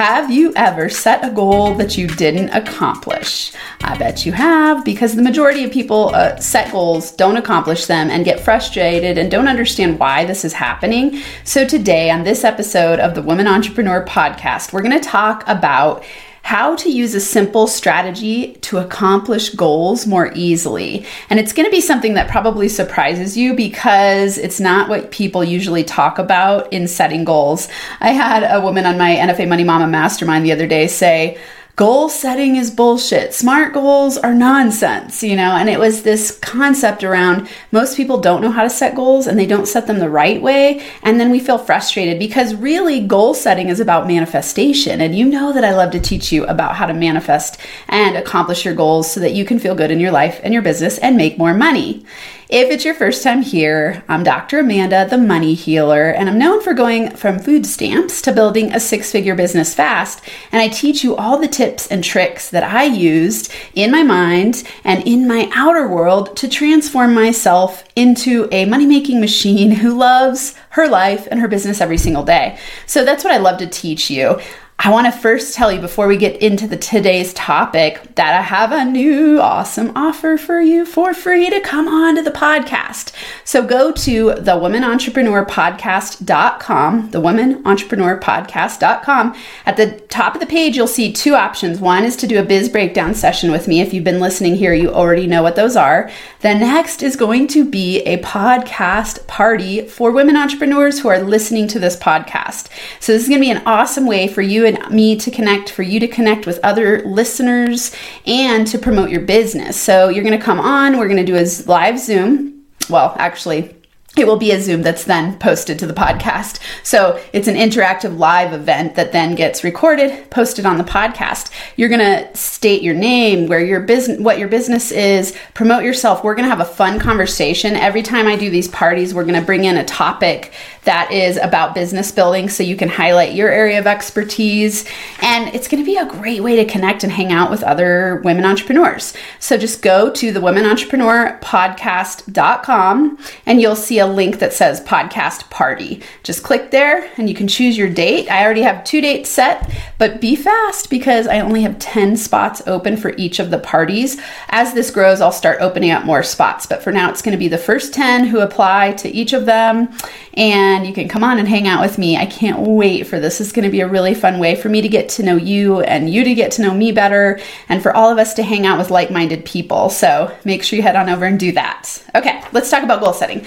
Have you ever set a goal that you didn't accomplish? I bet you have, because the majority of people uh, set goals, don't accomplish them, and get frustrated and don't understand why this is happening. So, today on this episode of the Women Entrepreneur Podcast, we're going to talk about how to use a simple strategy to accomplish goals more easily. And it's going to be something that probably surprises you because it's not what people usually talk about in setting goals. I had a woman on my NFA Money Mama Mastermind the other day say, goal setting is bullshit. Smart goals are nonsense, you know? And it was this concept around most people don't know how to set goals and they don't set them the right way. And then we feel frustrated because really goal setting is about manifestation. And you know that I love to teach you about how to manifest and accomplish your goals so that you can feel good in your life and your business and make more money. If it's your first time here, I'm Dr. Amanda, the money healer, and I'm known for going from food stamps to building a six figure business fast. And I teach you all the tips and tricks that I used in my mind and in my outer world to transform myself into a money making machine who loves her life and her business every single day. So that's what I love to teach you. I want to first tell you before we get into the today's topic that I have a new awesome offer for you for free to come on to the podcast. So go to the womenentrepreneurpodcast.com, the womenentrepreneurpodcast.com. At the top of the page, you'll see two options. One is to do a biz breakdown session with me. If you've been listening here, you already know what those are. The next is going to be a podcast party for women entrepreneurs who are listening to this podcast. So this is going to be an awesome way for you and me to connect, for you to connect with other listeners, and to promote your business. So you're going to come on, we're going to do a live Zoom. Well, actually, it will be a Zoom that's then posted to the podcast. So it's an interactive live event that then gets recorded, posted on the podcast. You're going to state your name, where your business, what your business is, promote yourself. We're going to have a fun conversation. Every time I do these parties, we're going to bring in a topic that is about business building so you can highlight your area of expertise. And it's going to be a great way to connect and hang out with other women entrepreneurs. So just go to the womenentrepreneurpodcast.com and you'll see a link that says podcast party. Just click there and you can choose your date. I already have two dates set, but be fast because I only have 10 spots open for each of the parties. As this grows, I'll start opening up more spots, but for now, it's going to be the first 10 who apply to each of them. And you can come on and hang out with me. I can't wait for this. It's going to be a really fun way for me to get to know you and you to get to know me better and for all of us to hang out with like minded people. So make sure you head on over and do that. Okay, let's talk about goal setting.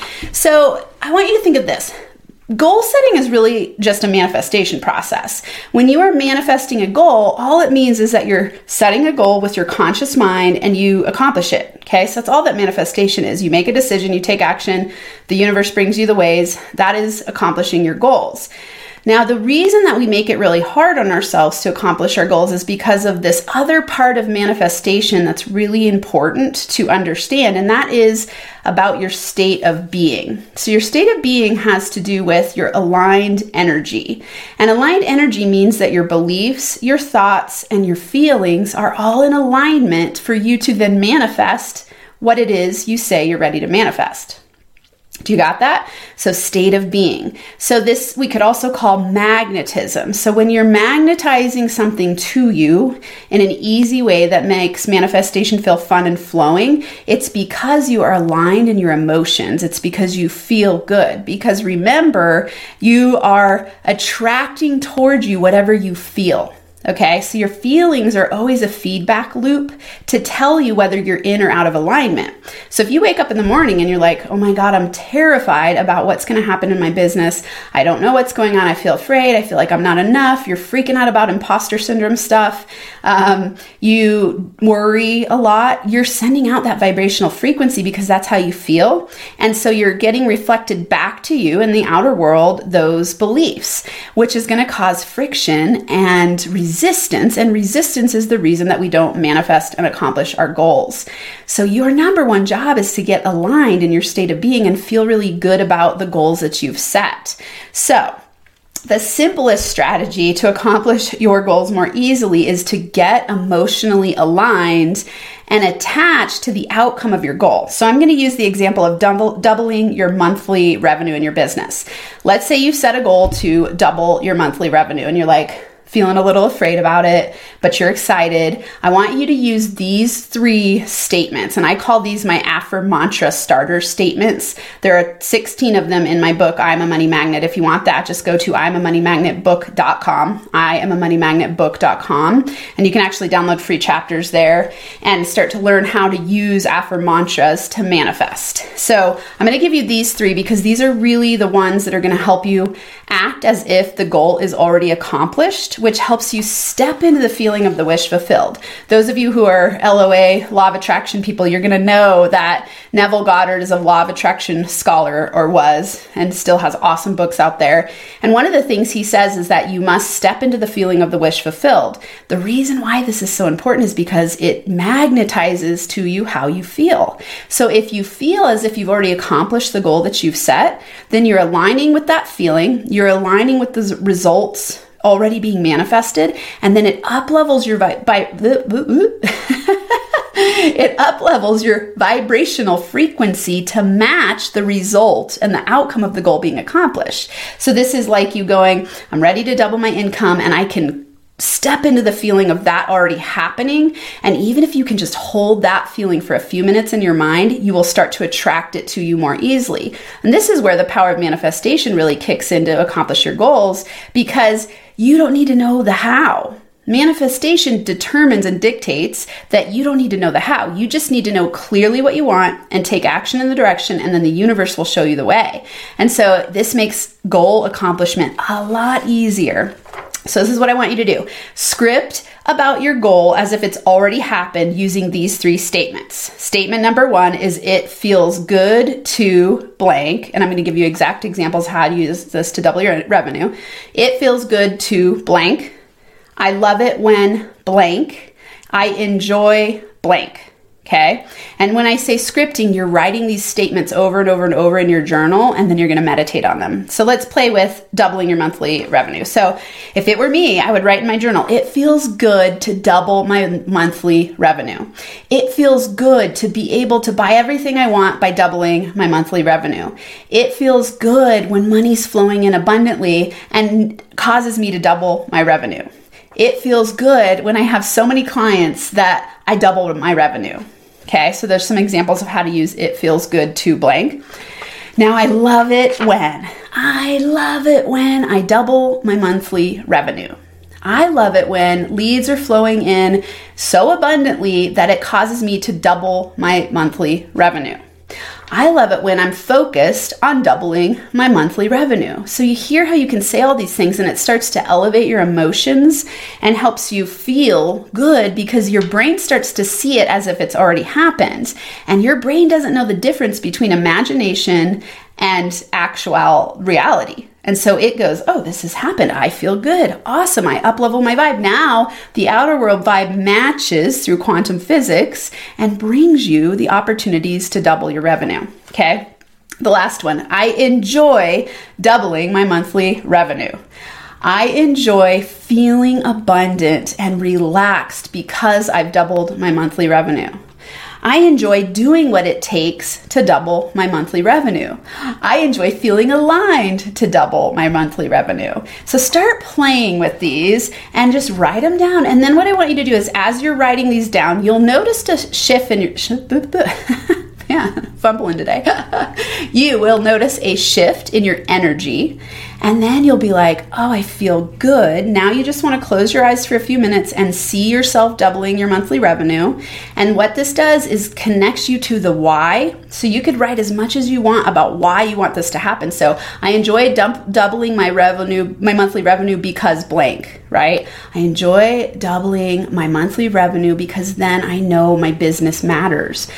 I want you to think of this. Goal setting is really just a manifestation process. When you are manifesting a goal, all it means is that you're setting a goal with your conscious mind and you accomplish it. Okay, so that's all that manifestation is. You make a decision, you take action, the universe brings you the ways. That is accomplishing your goals. Now, the reason that we make it really hard on ourselves to accomplish our goals is because of this other part of manifestation that's really important to understand, and that is about your state of being. So, your state of being has to do with your aligned energy. And aligned energy means that your beliefs, your thoughts, and your feelings are all in alignment for you to then manifest what it is you say you're ready to manifest. Do you got that? So, state of being. So, this we could also call magnetism. So, when you're magnetizing something to you in an easy way that makes manifestation feel fun and flowing, it's because you are aligned in your emotions. It's because you feel good. Because remember, you are attracting towards you whatever you feel. Okay, so your feelings are always a feedback loop to tell you whether you're in or out of alignment. So if you wake up in the morning and you're like, oh my God, I'm terrified about what's gonna happen in my business, I don't know what's going on, I feel afraid, I feel like I'm not enough, you're freaking out about imposter syndrome stuff, um, you worry a lot, you're sending out that vibrational frequency because that's how you feel. And so you're getting reflected back to you in the outer world those beliefs, which is gonna cause friction and resistance resistance, and resistance is the reason that we don't manifest and accomplish our goals. So, your number one job is to get aligned in your state of being and feel really good about the goals that you've set. So, the simplest strategy to accomplish your goals more easily is to get emotionally aligned and attached to the outcome of your goal. So, I'm going to use the example of double, doubling your monthly revenue in your business. Let's say you set a goal to double your monthly revenue, and you're like, feeling a little afraid about it, but you're excited, I want you to use these three statements. And I call these my mantra starter statements. There are 16 of them in my book, I'm a Money Magnet. If you want that, just go to I'mamoneymagnetbook.com. I am a moneymagnetbook.com. And you can actually download free chapters there and start to learn how to use mantras to manifest. So I'm going to give you these three because these are really the ones that are going to help you act as if the goal is already accomplished, which helps you step into the feeling of the wish fulfilled. Those of you who are LOA, Law of Attraction people, you're going to know that Neville Goddard is a Law of Attraction scholar, or was, and still has awesome books out there. And one of the things he says is that you must step into the feeling of the wish fulfilled. The reason why this is so important is because it magnetizes to you how you feel. So if you feel as if you've already accomplished the goal that you've set, then you're aligning with that feeling. You're aligning with the results already being manifested, and then it up levels your vi- by it up levels your vibrational frequency to match the result and the outcome of the goal being accomplished. So this is like you going, I'm ready to double my income and I can step into the feeling of that already happening. And even if you can just hold that feeling for a few minutes in your mind, you will start to attract it to you more easily. And this is where the power of manifestation really kicks in to accomplish your goals because you don't need to know the how. Manifestation determines and dictates that you don't need to know the how. You just need to know clearly what you want and take action in the direction, and then the universe will show you the way. And so, this makes goal accomplishment a lot easier. So, this is what I want you to do script about your goal as if it's already happened using these three statements. Statement number one is it feels good to blank, and I'm going to give you exact examples how to use this to double your revenue. It feels good to blank. I love it when blank. I enjoy blank. Okay. And when I say scripting, you're writing these statements over and over and over in your journal, and then you're going to meditate on them. So let's play with doubling your monthly revenue. So if it were me, I would write in my journal, it feels good to double my monthly revenue. It feels good to be able to buy everything I want by doubling my monthly revenue. It feels good when money's flowing in abundantly and causes me to double my revenue. It feels good when I have so many clients that I double my revenue. Okay, so there's some examples of how to use it feels good to blank. Now, I love it when, I love it when I double my monthly revenue. I love it when leads are flowing in so abundantly that it causes me to double my monthly revenue. I love it when I'm focused on doubling my monthly revenue. So you hear how you can say all these things and it starts to elevate your emotions and helps you feel good because your brain starts to see it as if it's already happened. And your brain doesn't know the difference between imagination and actual reality. And so it goes, oh, this has happened. I feel good. Awesome. I uplevel my vibe. Now the outer world vibe matches through quantum physics and brings you the opportunities to double your revenue. Okay. The last one I enjoy doubling my monthly revenue. I enjoy feeling abundant and relaxed because I've doubled my monthly revenue. I enjoy doing what it takes to double my monthly revenue. I enjoy feeling aligned to double my monthly revenue. So start playing with these and just write them down. And then what I want you to do is as you're writing these down, you'll notice a shift in your yeah, fumbling today. you will notice a shift in your energy and then you'll be like, oh, I feel good. Now you just want to close your eyes for a few minutes and see yourself doubling your monthly revenue. And what this does is connects you to the why. So you could write as much as you want about why you want this to happen. So I enjoy dump, doubling my revenue, my monthly revenue because blank, right? I enjoy doubling my monthly revenue because then I know my business matters.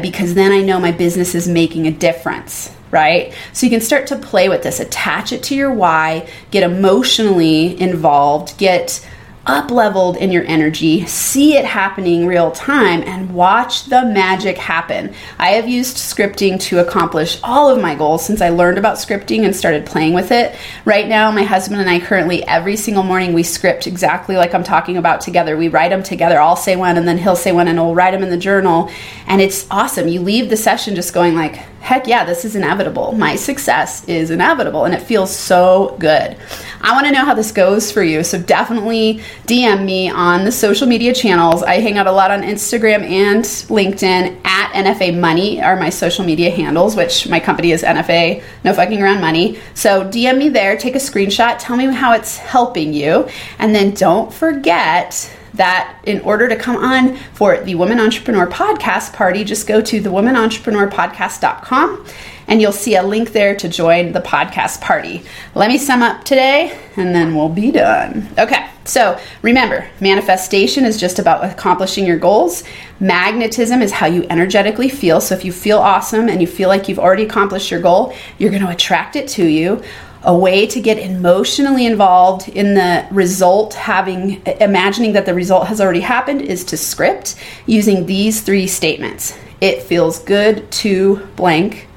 Because then I know my business is making a difference right? So you can start to play with this, attach it to your why, get emotionally involved, get up leveled in your energy, see it happening real time, and watch the magic happen. I have used scripting to accomplish all of my goals since I learned about scripting and started playing with it. Right now, my husband and I currently, every single morning, we script exactly like I'm talking about together. We write them together. I'll say one, and then he'll say one, and we'll write them in the journal. And it's awesome. You leave the session just going like, heck yeah, this is inevitable. My success is inevitable and it feels so good. I want to know how this goes for you. So definitely DM me on the social media channels. I hang out a lot on Instagram and LinkedIn at NFA Money are my social media handles, which my company is NFA No Fucking Around Money. So DM me there, take a screenshot, tell me how it's helping you, and then don't forget that in order to come on for the Women Entrepreneur Podcast Party, just go to thewomenentrepreneurpodcast.com and you'll see a link there to join the podcast party. Let me sum up today and then we'll be done. Okay, so remember, manifestation is just about accomplishing your goals. Magnetism is how you energetically feel. So if you feel awesome and you feel like you've already accomplished your goal, you're going to attract it to you a way to get emotionally involved in the result having imagining that the result has already happened is to script using these three statements it feels good to blank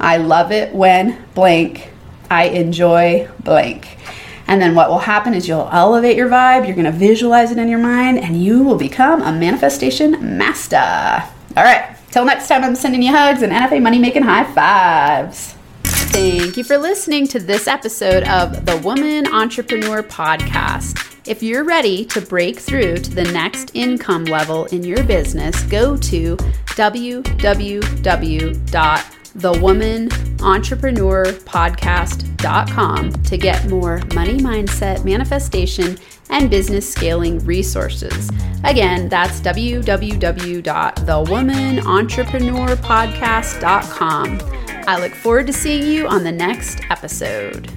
i love it when blank. I enjoy blank. And then what will happen is you'll elevate your vibe you're going to visualize it in your mind and you will become a manifestation master. All right till next time i'm sending you hugs and nfa money making high fives. Thank you for listening to this episode of the Woman Entrepreneur Podcast. If you're ready to break through to the next income level in your business, go to www.thewomanentrepreneurpodcast.com to get more money mindset, manifestation, and business scaling resources. Again, that's www.thewomanentrepreneurpodcast.com. I look forward to seeing you on the next episode.